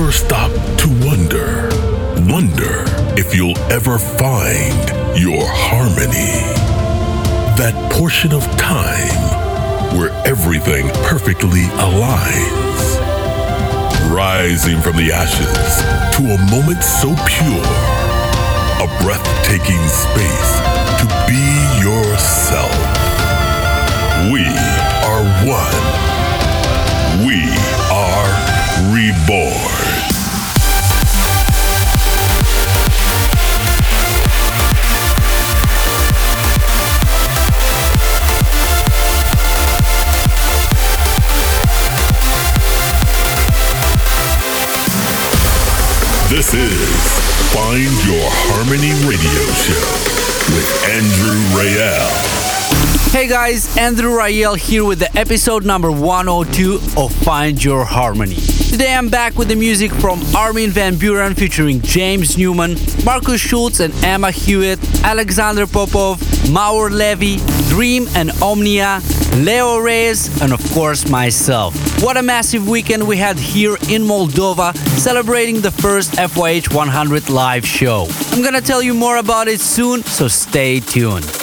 ever stop to wonder, wonder if you'll ever find your harmony? That portion of time where everything perfectly aligns. Rising from the ashes to a moment so pure, a breathtaking space to be yourself. We are one. We are reborn. This is Find Your Harmony Radio Show with Andrew Rayel. Hey guys, Andrew Rayel here with the episode number 102 of Find Your Harmony. Today I'm back with the music from Armin van Buuren featuring James Newman, Markus Schulz and Emma Hewitt, Alexander Popov, Maor Levi, Dream and Omnia, Leo Reyes, and of course myself. What a massive weekend we had here in Moldova celebrating the first FYH 100 live show. I'm gonna tell you more about it soon, so stay tuned.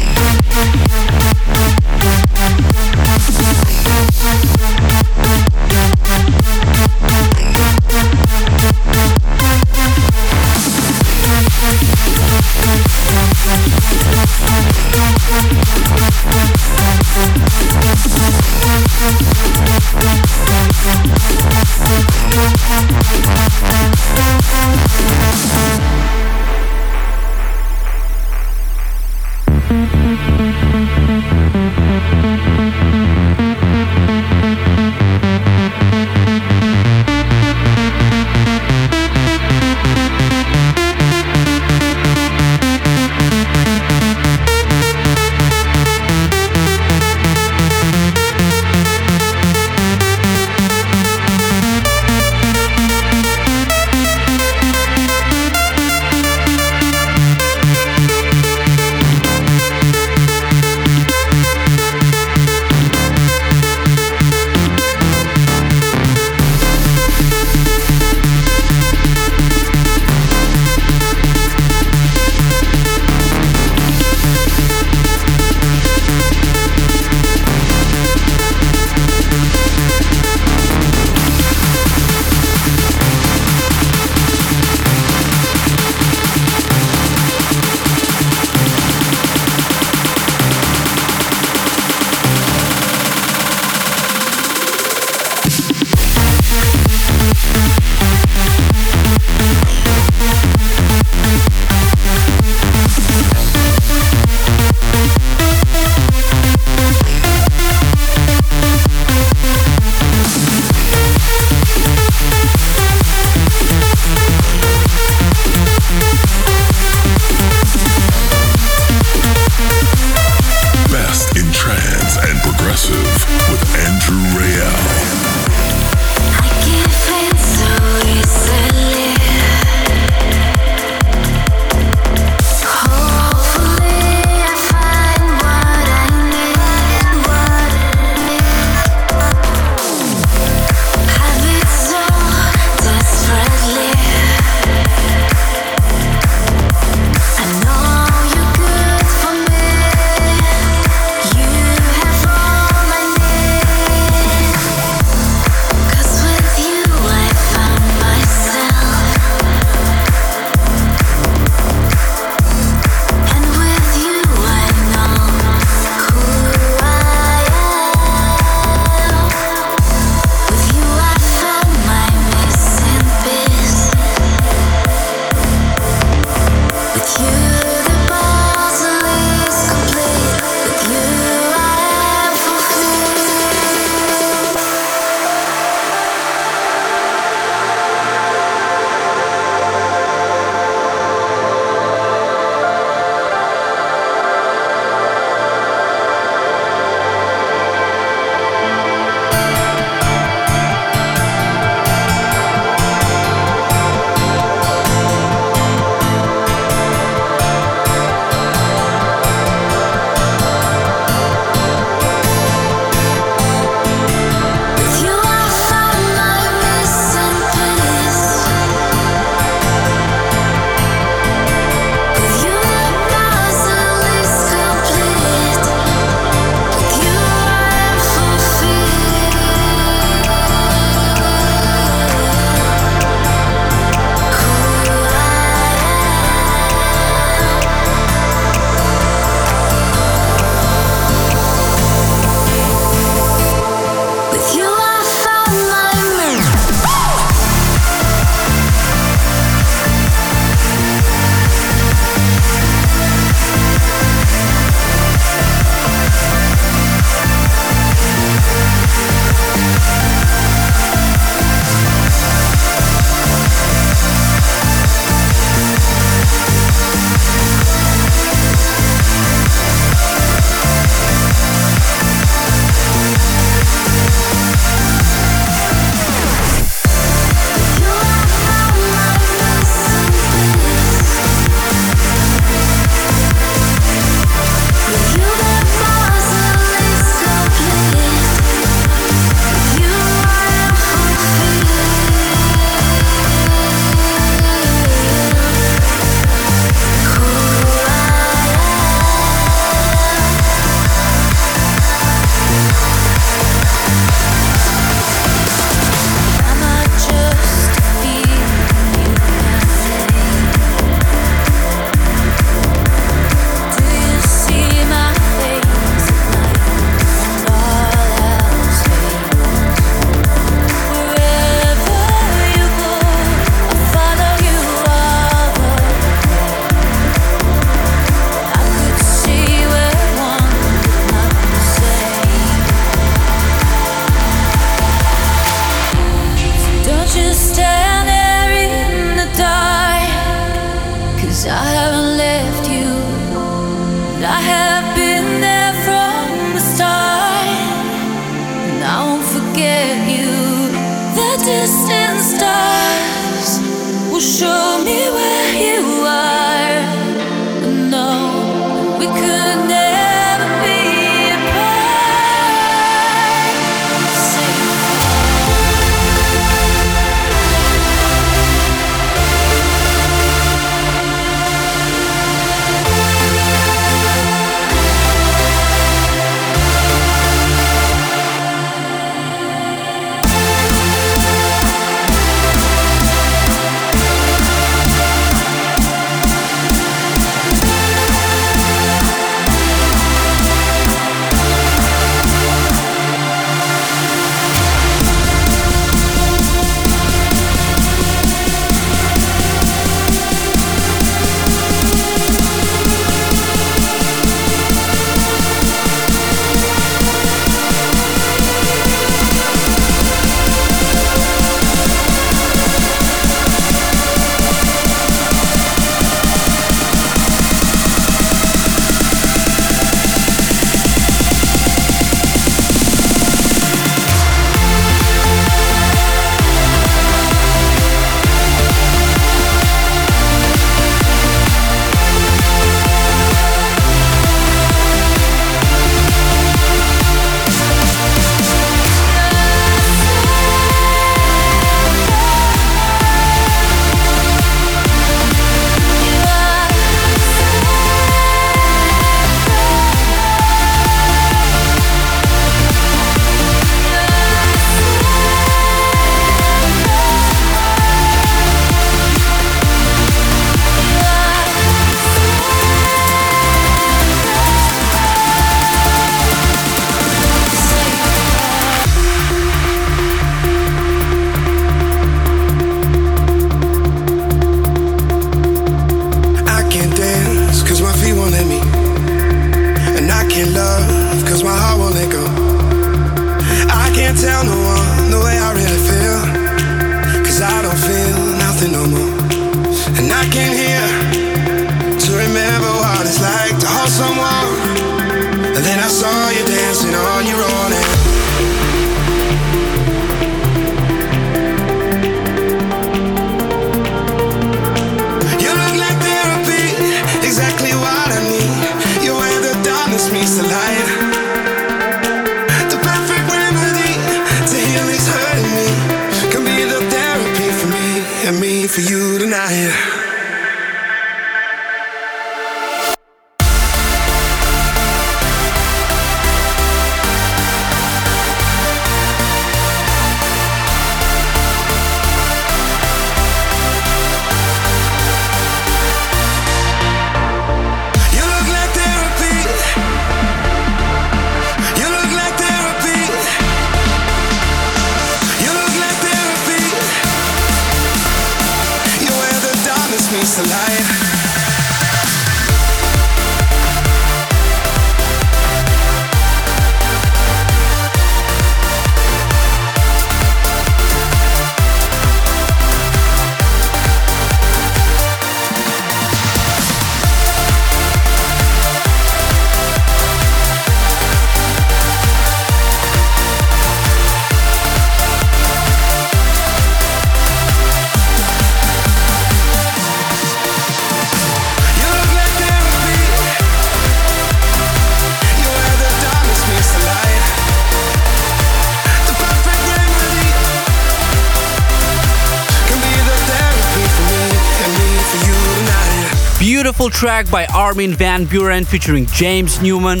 Track by Armin van Buuren featuring James Newman,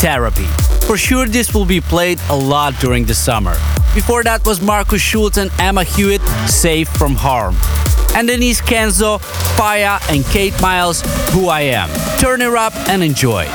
Therapy. For sure, this will be played a lot during the summer. Before that was Markus Schulz and Emma Hewitt, Safe from Harm. And Denis Kenzo, Faya, and Kate Miles, Who I Am. Turn it up and enjoy.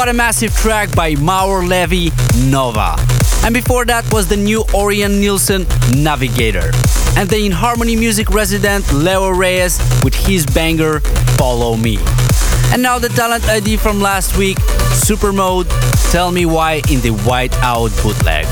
What a massive track by Maor Levi Nova. And before that was the new Ørjan Nilsen, Navigator. And the In Harmony Music resident Leo Reyes with his banger, Follow Me. And now the talent ID from last week, Supermode, Tell Me Why in the White Out bootleg.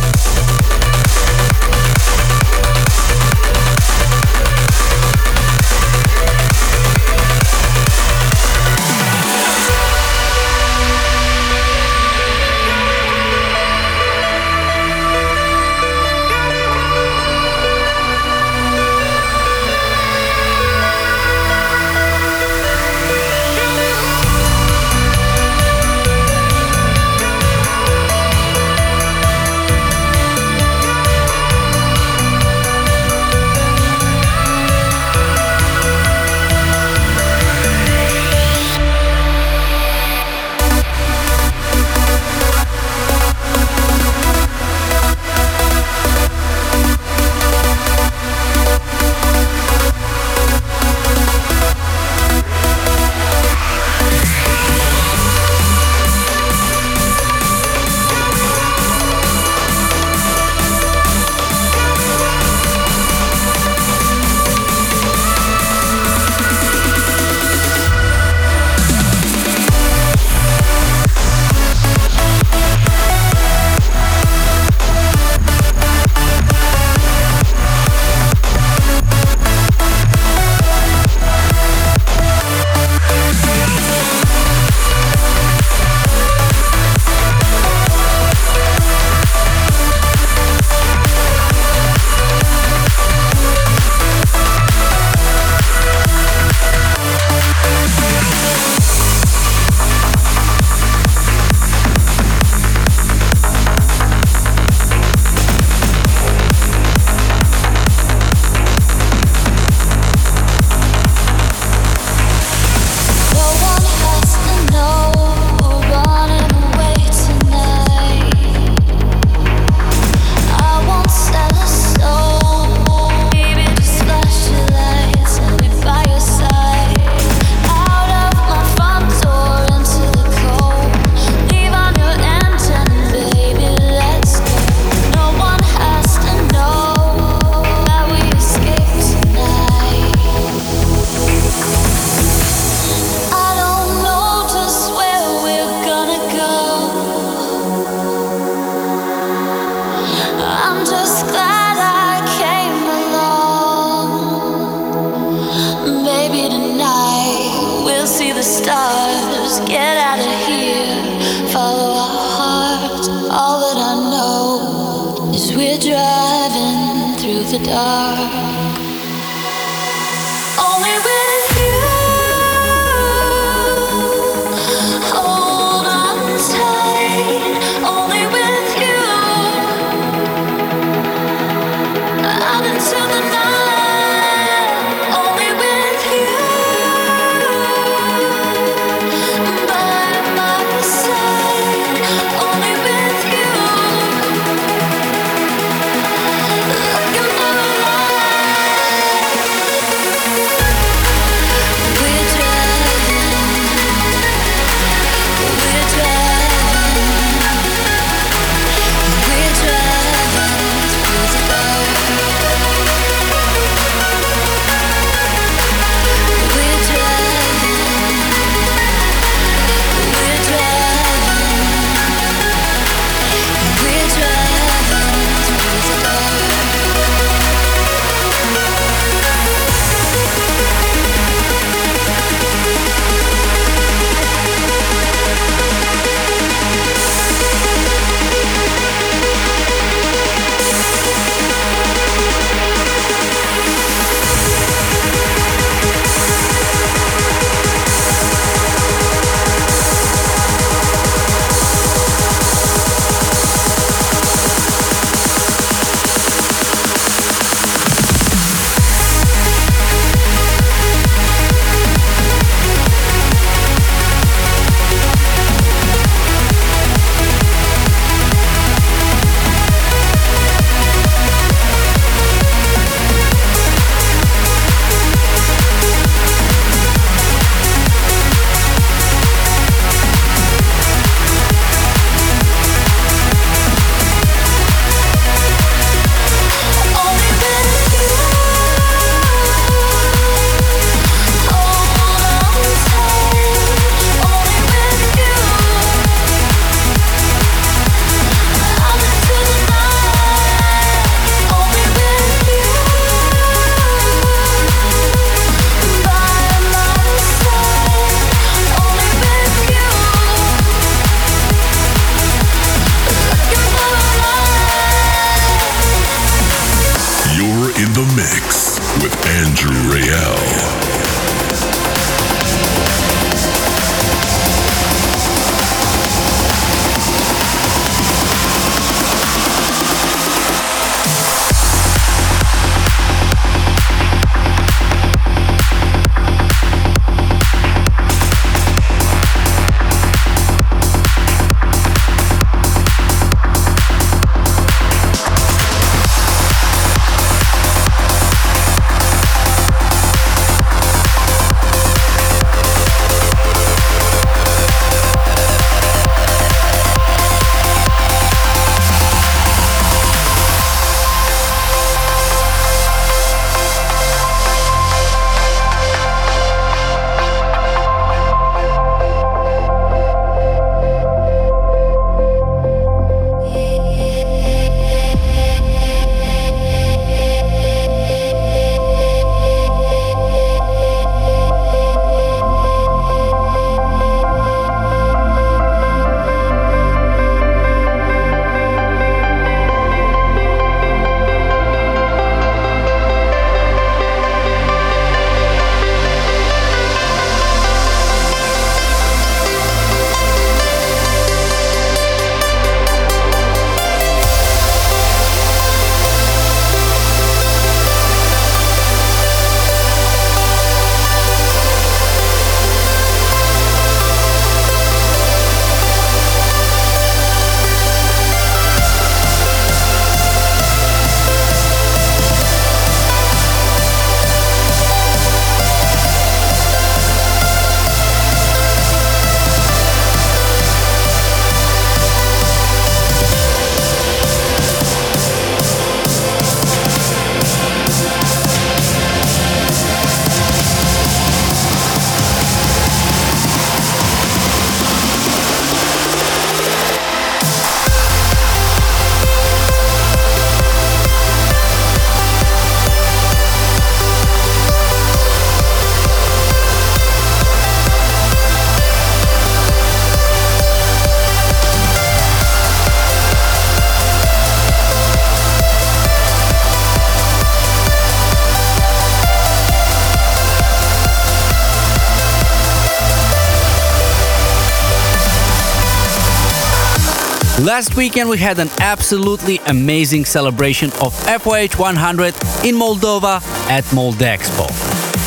Last weekend we had an absolutely amazing celebration of FYH 100 in Moldova at Moldexpo.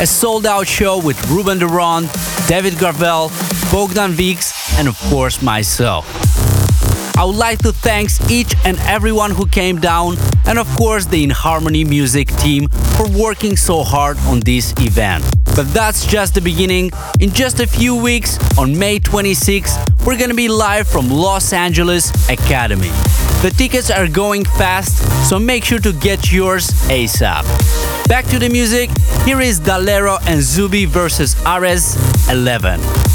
A sold out show with Ruben Ronde, David Gravell, Bogdan Vix, and of course myself. I would like to thank each and everyone who came down, and of course the In Harmony music team for working so hard on this event. But that's just the beginning. In just a few weeks, on May 26, we're gonna be live from Los Angeles Academy. The tickets are going fast, so make sure to get yours ASAP. Back to the music, here is Dalero and Zubi versus Ares 11.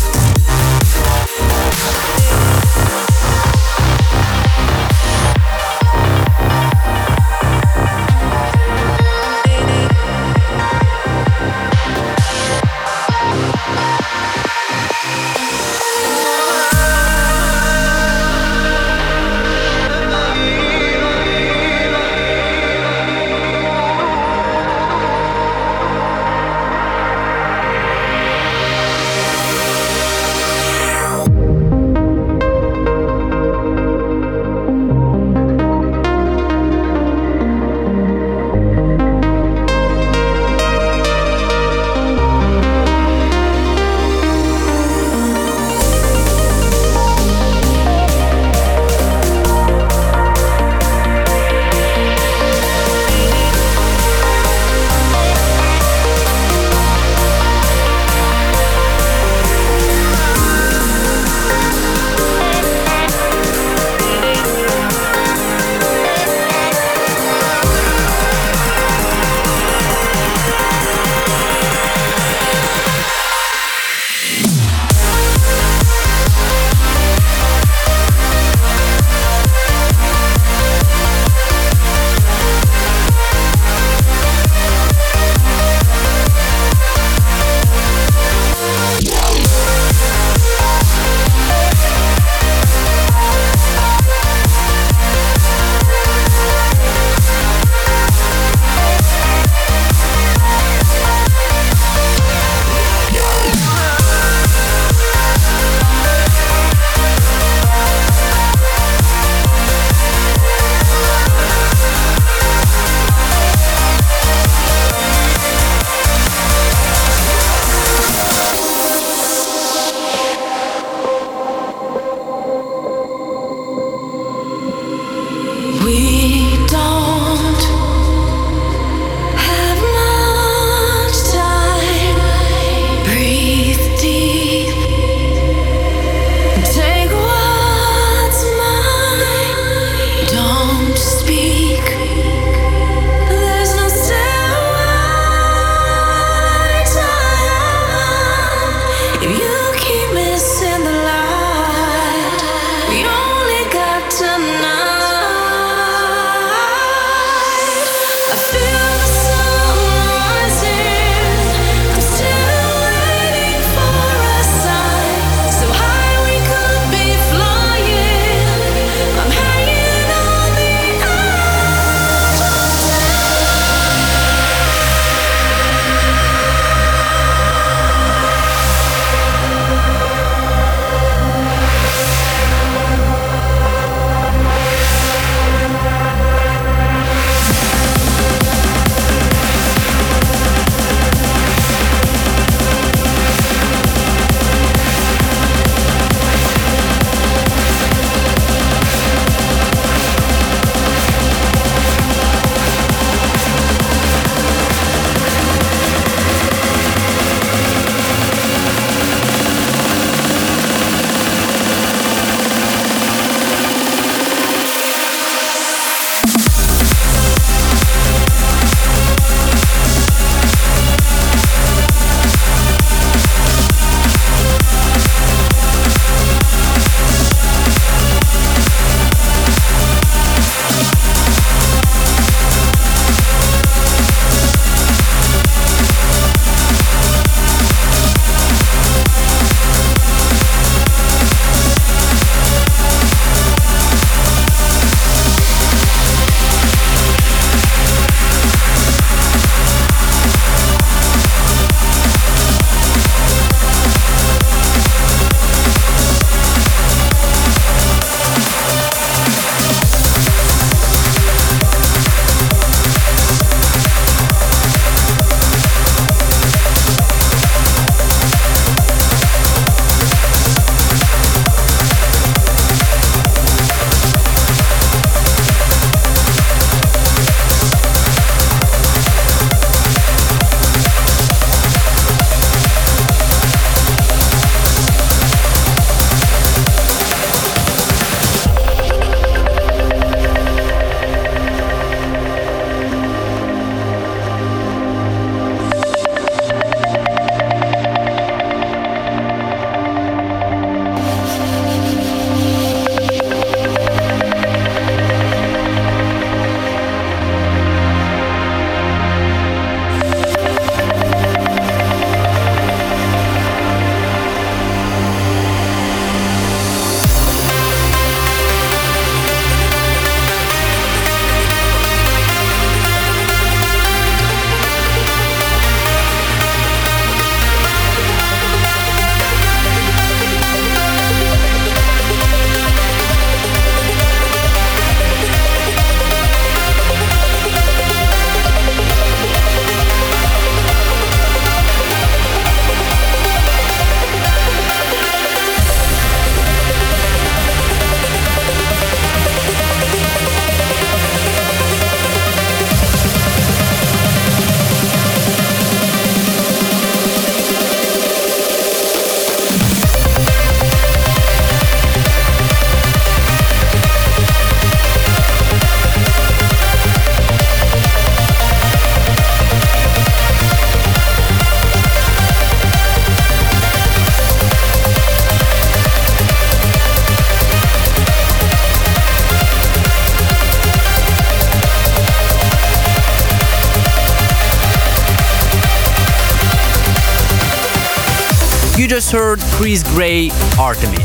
Just heard Chris Gray, Artemis.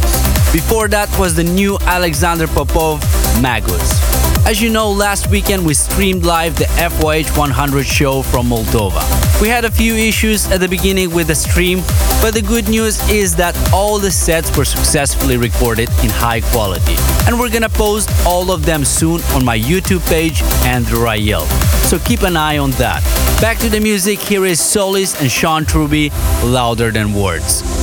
Before that was the new Alexander Popov, Magus. As you know, last weekend we streamed live the FYH 100 show from Moldova. We had a few issues at the beginning with the stream, but the good news is that all the sets were successfully recorded in high quality. And we're gonna post all of them soon on my YouTube page, Andrew Rayel. So keep an eye on that. Back to the music, here is Solis and Sean Truby, Louder Than Words.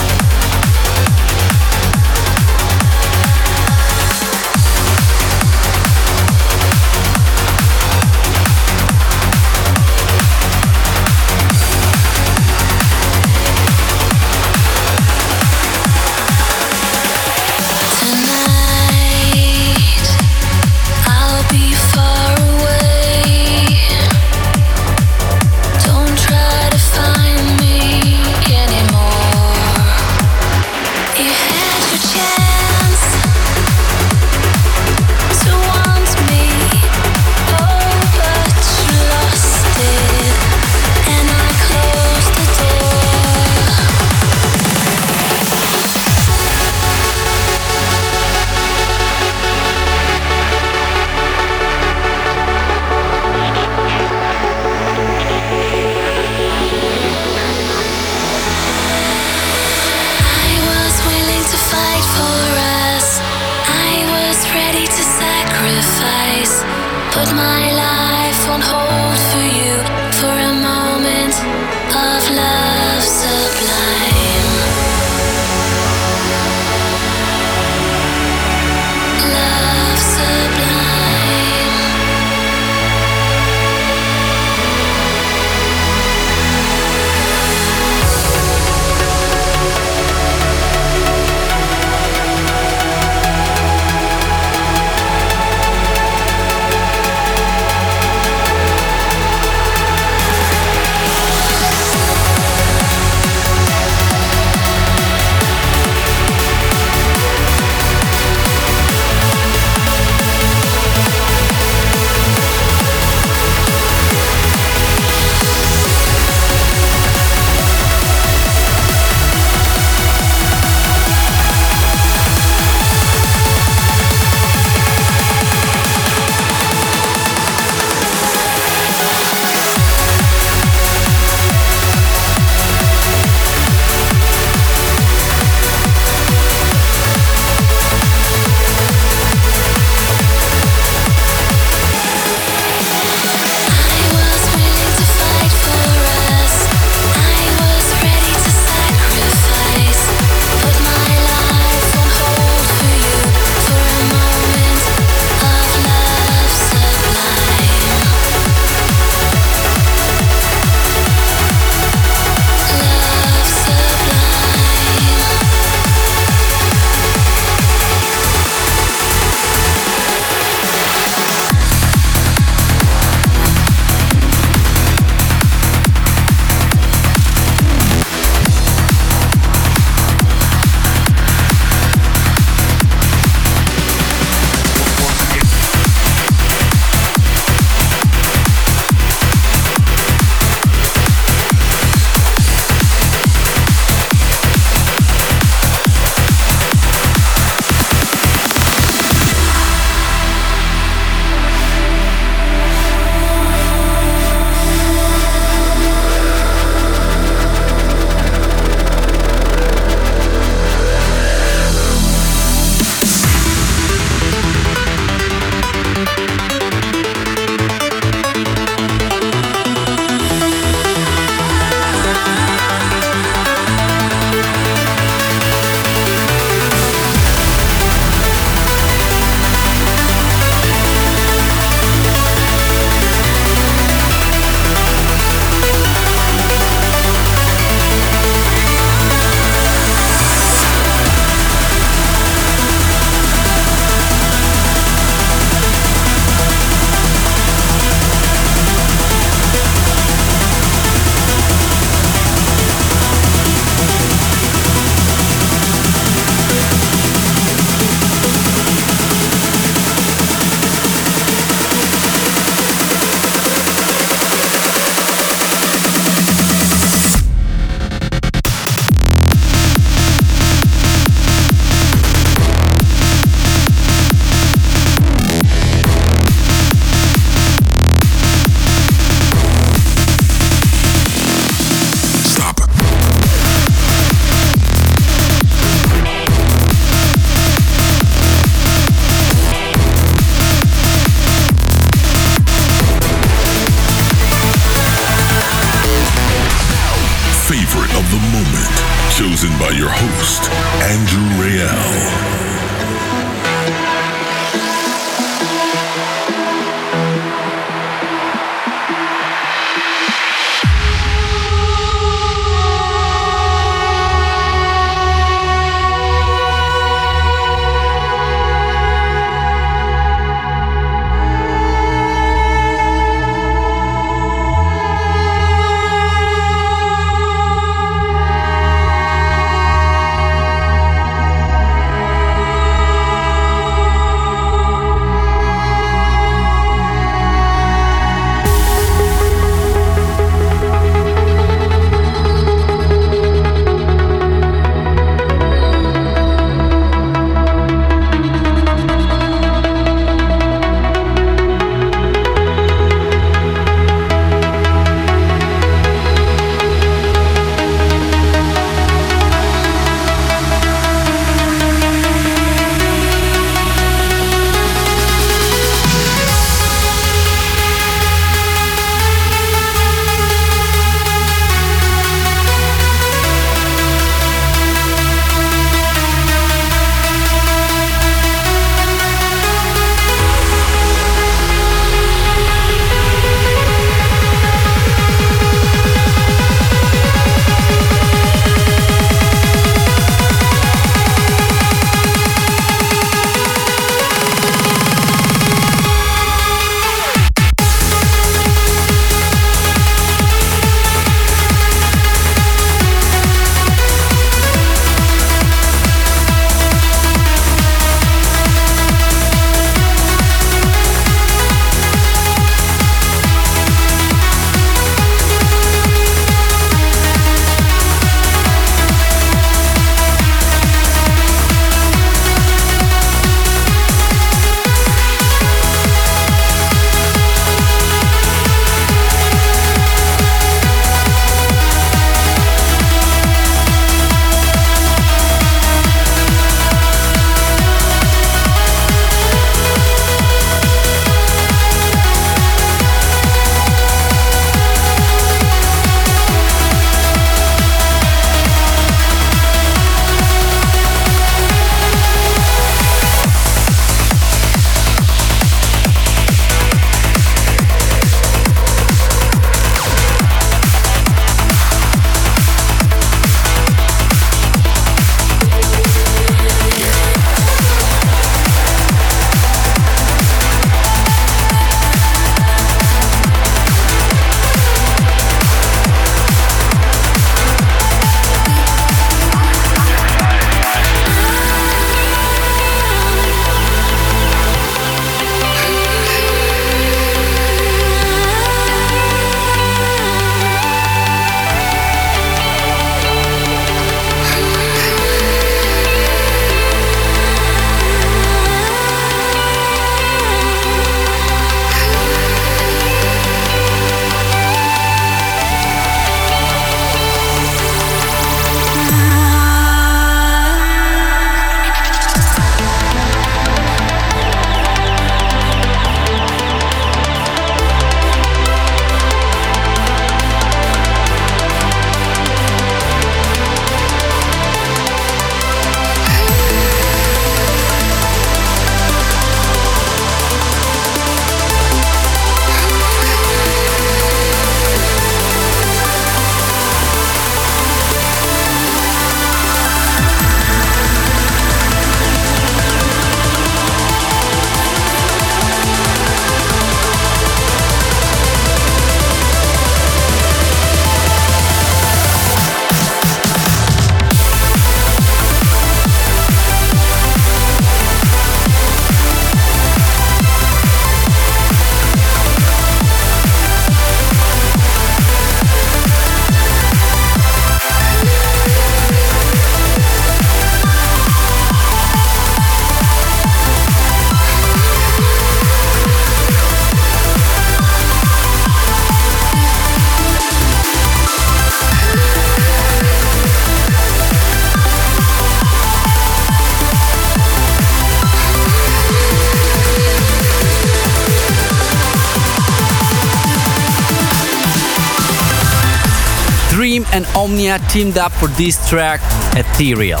Omnia teamed up for this track, Ethereal.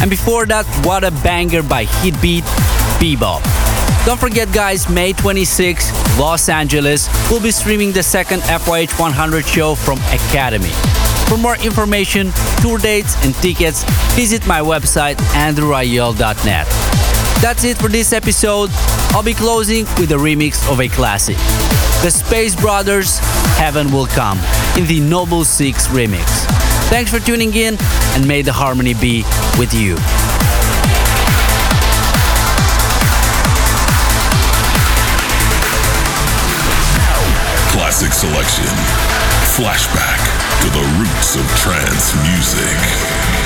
And before that, what a banger by Hitbeat, Bebop. Don't forget, guys, May 26, Los Angeles, we'll be streaming the second FYH 100 show from Academy. For more information, tour dates, and tickets, visit my website, andrewrayel.net. That's it for this episode. I'll be closing with a remix of a classic. The Space Brothers, Heaven Will Come, in the Noble Six remix. Thanks for tuning in, and may the harmony be with you. Classic selection. Flashback to the roots of trance music.